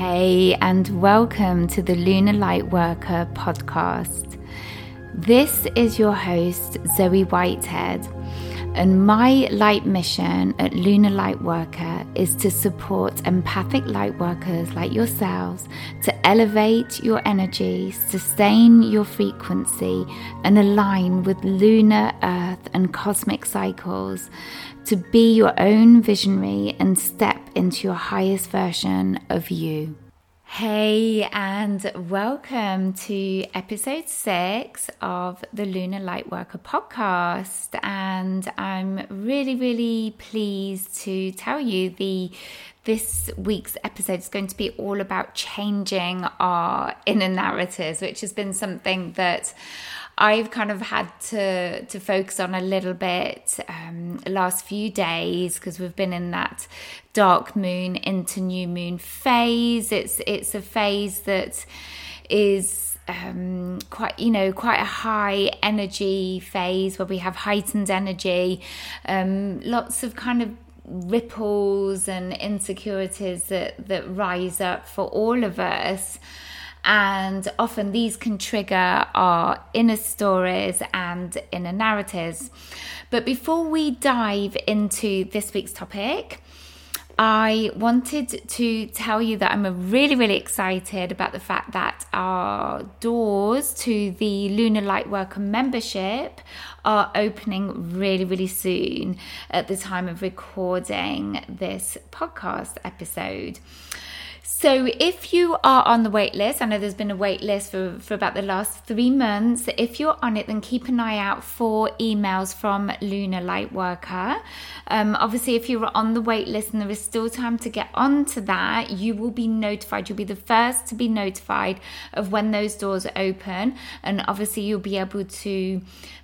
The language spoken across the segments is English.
Hey, and welcome to the Lunar Lightworker podcast. This is your host, Zoe Whitehead, and my light mission at Lunar Lightworker is to support empathic lightworkers like yourselves to elevate your energy, sustain your frequency, and align with lunar, earth, and cosmic cycles to be your own visionary and step into your highest version of you. Hey, and welcome to episode six of the Lunar Lightworker podcast. And I'm really, really pleased to tell you the this week's episode is going to be all about changing our inner narratives, which has been something that I've kind of had to to focus on a little bit um, last few days because we've been in that dark moon into new moon phase. It's it's a phase that is um, quite you know quite a high energy phase where we have heightened energy, um, lots of kind of ripples and insecurities that that rise up for all of us and often these can trigger our inner stories and inner narratives. But before we dive into this week's topic, I wanted to tell you that I'm really, really excited about the fact that our doors to the Lunar Light Worker membership are opening really, really soon at the time of recording this podcast episode. So, if you are on the wait list, I know there's been a wait list for, for about the last three months. If you're on it, then keep an eye out for emails from Lunar Lightworker. Um, obviously, if you're on the wait list and there is still time to get onto that, you will be notified. You'll be the first to be notified of when those doors open. And obviously, you'll be able to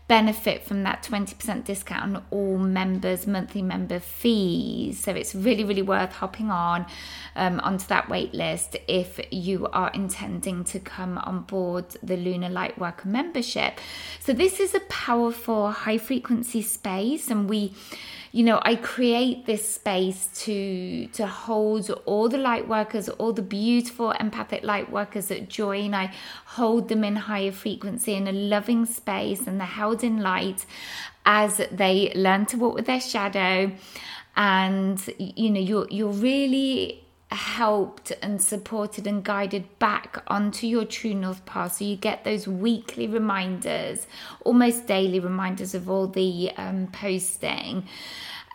benefit from that 20% discount on all members' monthly member fees. So it's really, really worth hopping on um, onto that wait list if you are intending to come on board the Lunar Lightworker membership. So this is a powerful high frequency space, and we you know i create this space to to hold all the light workers all the beautiful empathic light workers that join i hold them in higher frequency in a loving space and they're held in light as they learn to walk with their shadow and you know you're you're really helped and supported and guided back onto your true north path. So you get those weekly reminders almost daily reminders of all the um, posting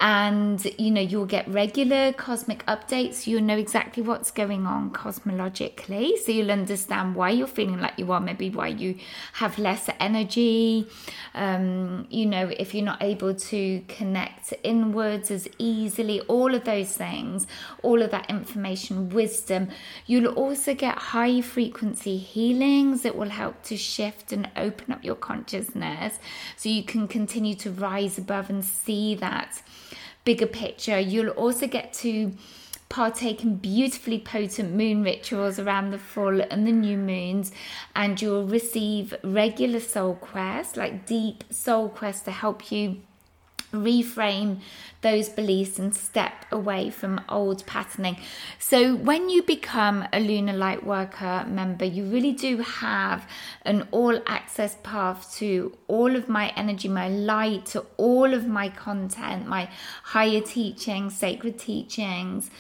and you know you'll get regular cosmic updates. You'll know exactly what's going on cosmologically. So you'll understand why you're feeling like you are. Maybe why you have less energy. Um, you know if you're not able to connect inwards as easily all of those things all of that information wisdom. You'll also get high frequency healings that will help to shift and open up your consciousness. So you can continue to rise above and see that bigger picture. You'll also get to partake in beautifully potent moon rituals around the full and the new moons, and you'll receive regular soul quests, like deep soul quests to help you reframe those beliefs and step away from old patterning. So, when you become a Lunar Light Worker member, you really do have an all access path to all of my energy, my light, to all of my content, my higher teachings, sacred teachings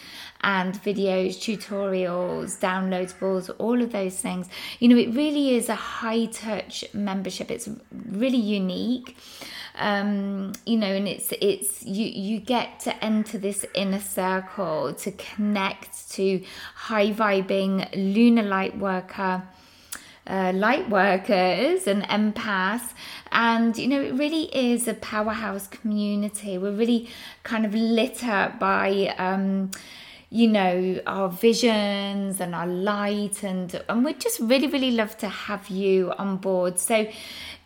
and videos, tutorials, downloadables, all of those things. You know, it really is a high touch membership. It's really unique. Um, you know, and it's it's you you get to enter this inner circle to connect to high vibing lunar light worker. Uh, light workers and empaths and you know it really is a powerhouse community we're really kind of lit up by um, you know our visions and our light and and we'd just really really love to have you on board. So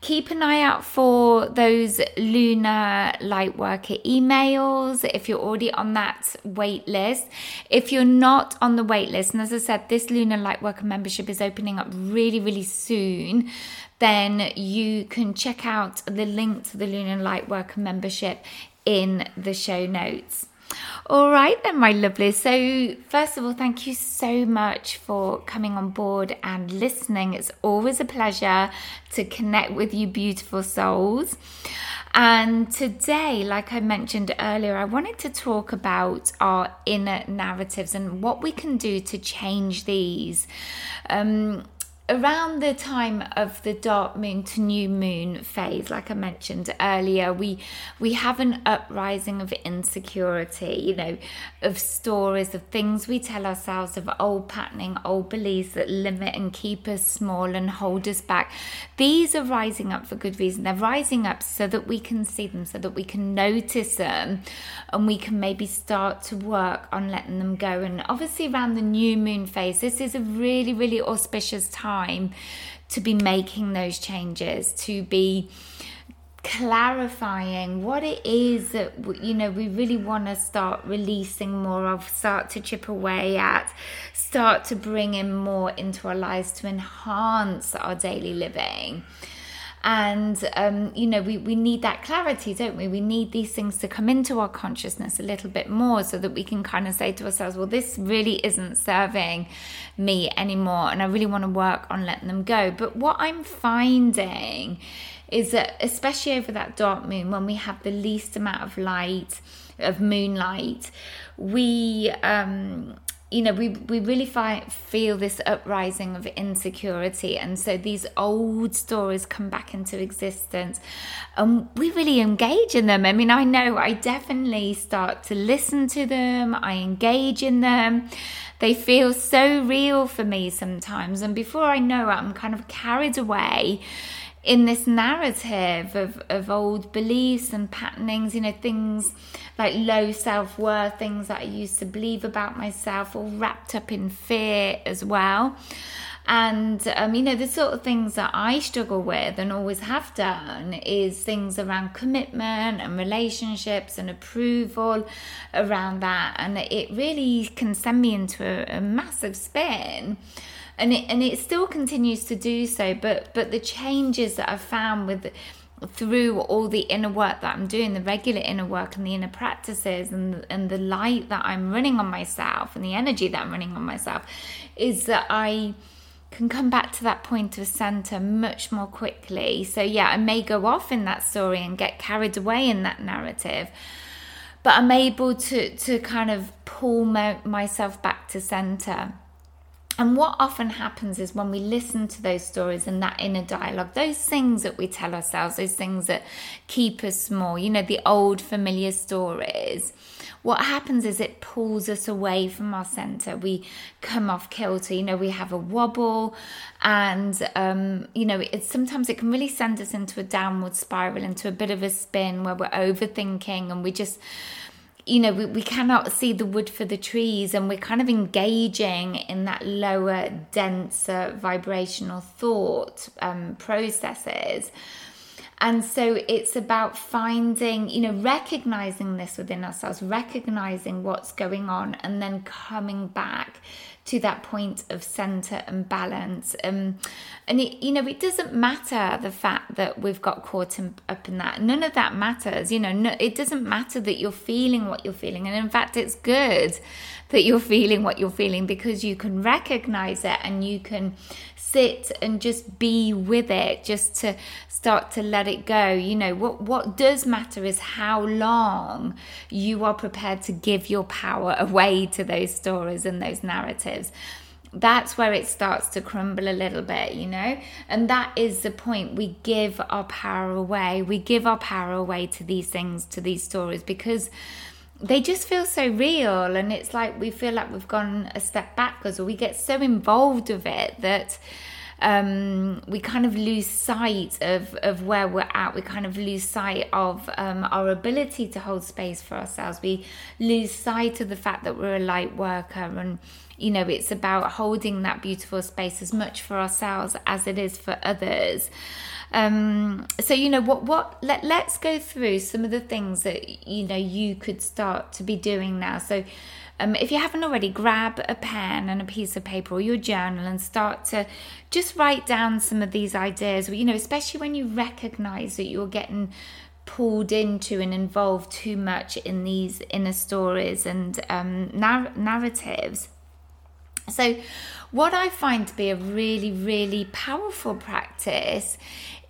keep an eye out for those lunar light worker emails if you're already on that wait list if you're not on the wait list and as i said this lunar light worker membership is opening up really really soon then you can check out the link to the lunar light worker membership in the show notes All right, then, my lovely. So, first of all, thank you so much for coming on board and listening. It's always a pleasure to connect with you, beautiful souls. And today, like I mentioned earlier, I wanted to talk about our inner narratives and what we can do to change these. Um, around the time of the dark moon to new moon phase like i mentioned earlier we we have an uprising of insecurity you know of stories of things we tell ourselves of old patterning old beliefs that limit and keep us small and hold us back. These are rising up for good reason. They're rising up so that we can see them so that we can notice them and we can maybe start to work on letting them go. And obviously around the new moon phase this is a really really auspicious time time to be making those changes, to be clarifying what it is that you know we really want to start releasing more of start to chip away at start to bring in more into our lives to enhance our daily living and um, you know we, we need that clarity don't we? We need these things to come into our consciousness a little bit more so that we can kind of say to ourselves well this really isn't serving me anymore and i really want to work on letting them go. But what i'm finding is that especially over that dark moon when we have the least amount of light of moonlight we um you know, we, we really feel this uprising of insecurity. And so these old stories come back into existence and we really engage in them. I mean, I know I definitely start to listen to them, I engage in them. They feel so real for me sometimes. And before I know it, I'm kind of carried away in this narrative of, of old beliefs and patternings, you know, things like low self worth, things that I used to believe about myself, all wrapped up in fear as well. And, um, you know, the sort of things that I struggle with and always have done is things around commitment and relationships and approval around that. And it really can send me into a, a massive spin and it and it still continues to do so but but the changes that i've found with through all the inner work that I'm doing, the regular inner work and the inner practices and and the light that I'm running on myself and the energy that I'm running on myself is that I can come back to that point of center much more quickly. So yeah, I may go off in that story and get carried away in that narrative, but I'm able to to kind of pull my, myself back to center and what often happens is when we listen to those stories and that inner dialogue, those things that we tell ourselves, those things that keep us small, you know, the old familiar stories, what happens is it pulls us away from our center. We come off kilter, you know, we have a wobble, and, um, you know, it, sometimes it can really send us into a downward spiral, into a bit of a spin where we're overthinking and we just, you know, we, we cannot see the wood for the trees, and we're kind of engaging in that lower, denser vibrational thought um, processes. And so it's about finding, you know, recognizing this within ourselves, recognizing what's going on, and then coming back to that point of center and balance. Um, and it, you know, it doesn't matter the fact that we've got caught in, up in that. None of that matters. You know, no, it doesn't matter that you're feeling what you're feeling, and in fact, it's good that you're feeling what you're feeling because you can recognize it and you can sit and just be with it just to start to let it go you know what what does matter is how long you are prepared to give your power away to those stories and those narratives that's where it starts to crumble a little bit, you know? And that is the point. We give our power away. We give our power away to these things, to these stories, because they just feel so real and it's like we feel like we've gone a step backwards or we get so involved with it that um, we kind of lose sight of, of where we're at. We kind of lose sight of um, our ability to hold space for ourselves. We lose sight of the fact that we're a light worker and you know it's about holding that beautiful space as much for ourselves as it is for others um, so you know what what let, let's go through some of the things that you know you could start to be doing now so um, if you haven't already, grab a pen and a piece of paper or your journal and start to just write down some of these ideas. You know, especially when you recognize that you're getting pulled into and involved too much in these inner stories and um, nar- narratives. So, what I find to be a really, really powerful practice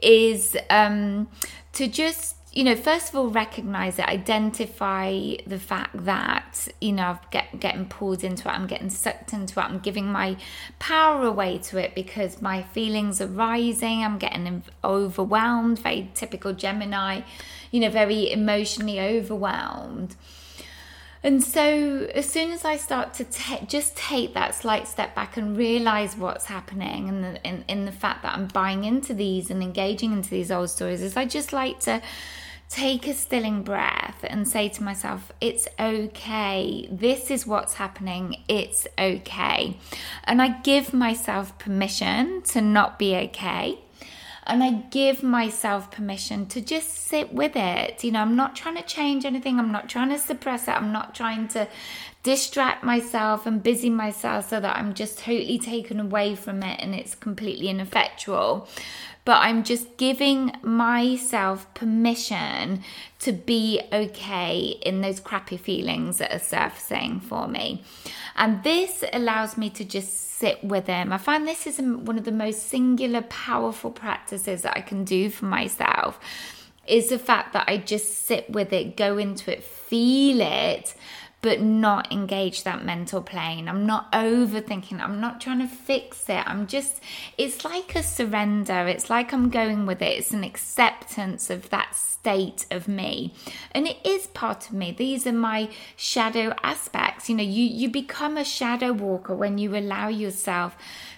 is um, to just you know, first of all, recognize it, identify the fact that, you know, I'm get, getting pulled into it, I'm getting sucked into it, I'm giving my power away to it because my feelings are rising, I'm getting overwhelmed, very typical Gemini, you know, very emotionally overwhelmed. And so, as soon as I start to just take that slight step back and realize what's happening, and in, in, in the fact that I'm buying into these and engaging into these old stories, is I just like to take a stilling breath and say to myself, it's okay. This is what's happening. It's okay. And I give myself permission to not be okay and I give myself permission to just sit with it. You know, I'm not trying to change anything, I'm not trying to suppress it, I'm not trying to distract myself and busy myself so that I'm just totally taken away from it and it's completely ineffectual. But I'm just giving myself permission to be okay in those crappy feelings that are surfacing for me. And this allows me to just sit with him. I find this is um, one of the most singular, powerful practices that I can do for myself. Is the fact that I just sit with it, go into it, feel it, but not engage that mental plane. I'm not overthinking. I'm not trying to fix it. I'm just, it's like a surrender. It's like I'm going with it. It's an acceptance of that state of me. And it is part of me. These are my shadow aspects. You know, you, you become a shadow walker when you allow yourself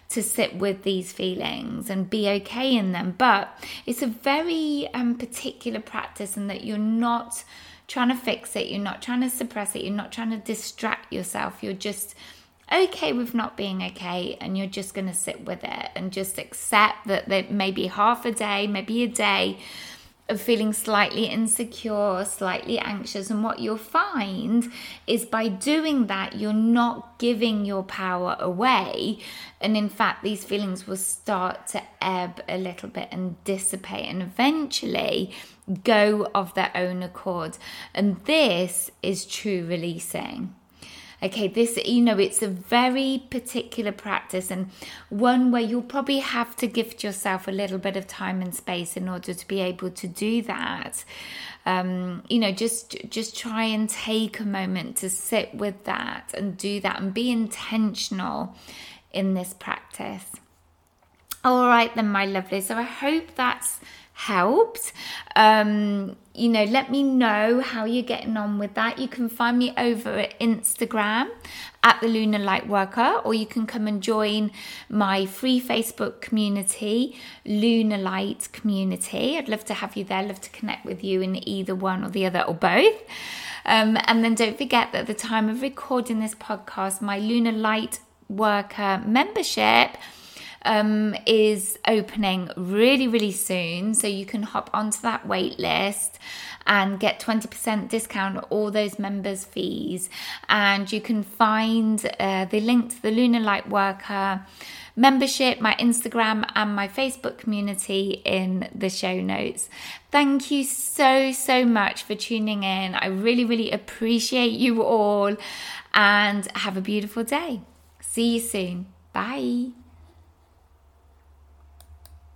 to sit with these feelings and be okay in them. But it's a very um, particular practice, and that you're not trying to fix it, you're not trying to suppress it, you're not trying to distract yourself. You're just okay with not being okay and you're just going to sit with it and just accept that there may be half a day, maybe a day of feeling slightly insecure, slightly anxious. And what you'll find is by doing that, you're not giving your power away. And in fact, these feelings will start to ebb a little bit and dissipate and eventually go of their own accord. And this is true releasing. Okay, this, you know, it's a very particular practice and one where you'll probably have to gift yourself a little bit of time and space in order to be able to do that. Um, you know, just just try and take a moment to sit with that and do that and be intentional in this practice. All right, then, my lovely. So I hope that's helped. Um, you know, let me know how you're getting on with that. You can find me over at Instagram at the Lunar Light Worker, or you can come and join my free Facebook community, Lunar Light Community. I'd love to have you there, love to connect with you in either one or the other or both. Um, and then don't forget that at the time of recording this podcast, my Lunar Light Worker membership um, is opening really, really soon. So you can hop onto that wait list and get 20% discount on all those members' fees. And you can find uh, the link to the Lunar Light Worker membership, my Instagram, and my Facebook community in the show notes. Thank you so, so much for tuning in. I really, really appreciate you all and have a beautiful day. See you soon. Bye.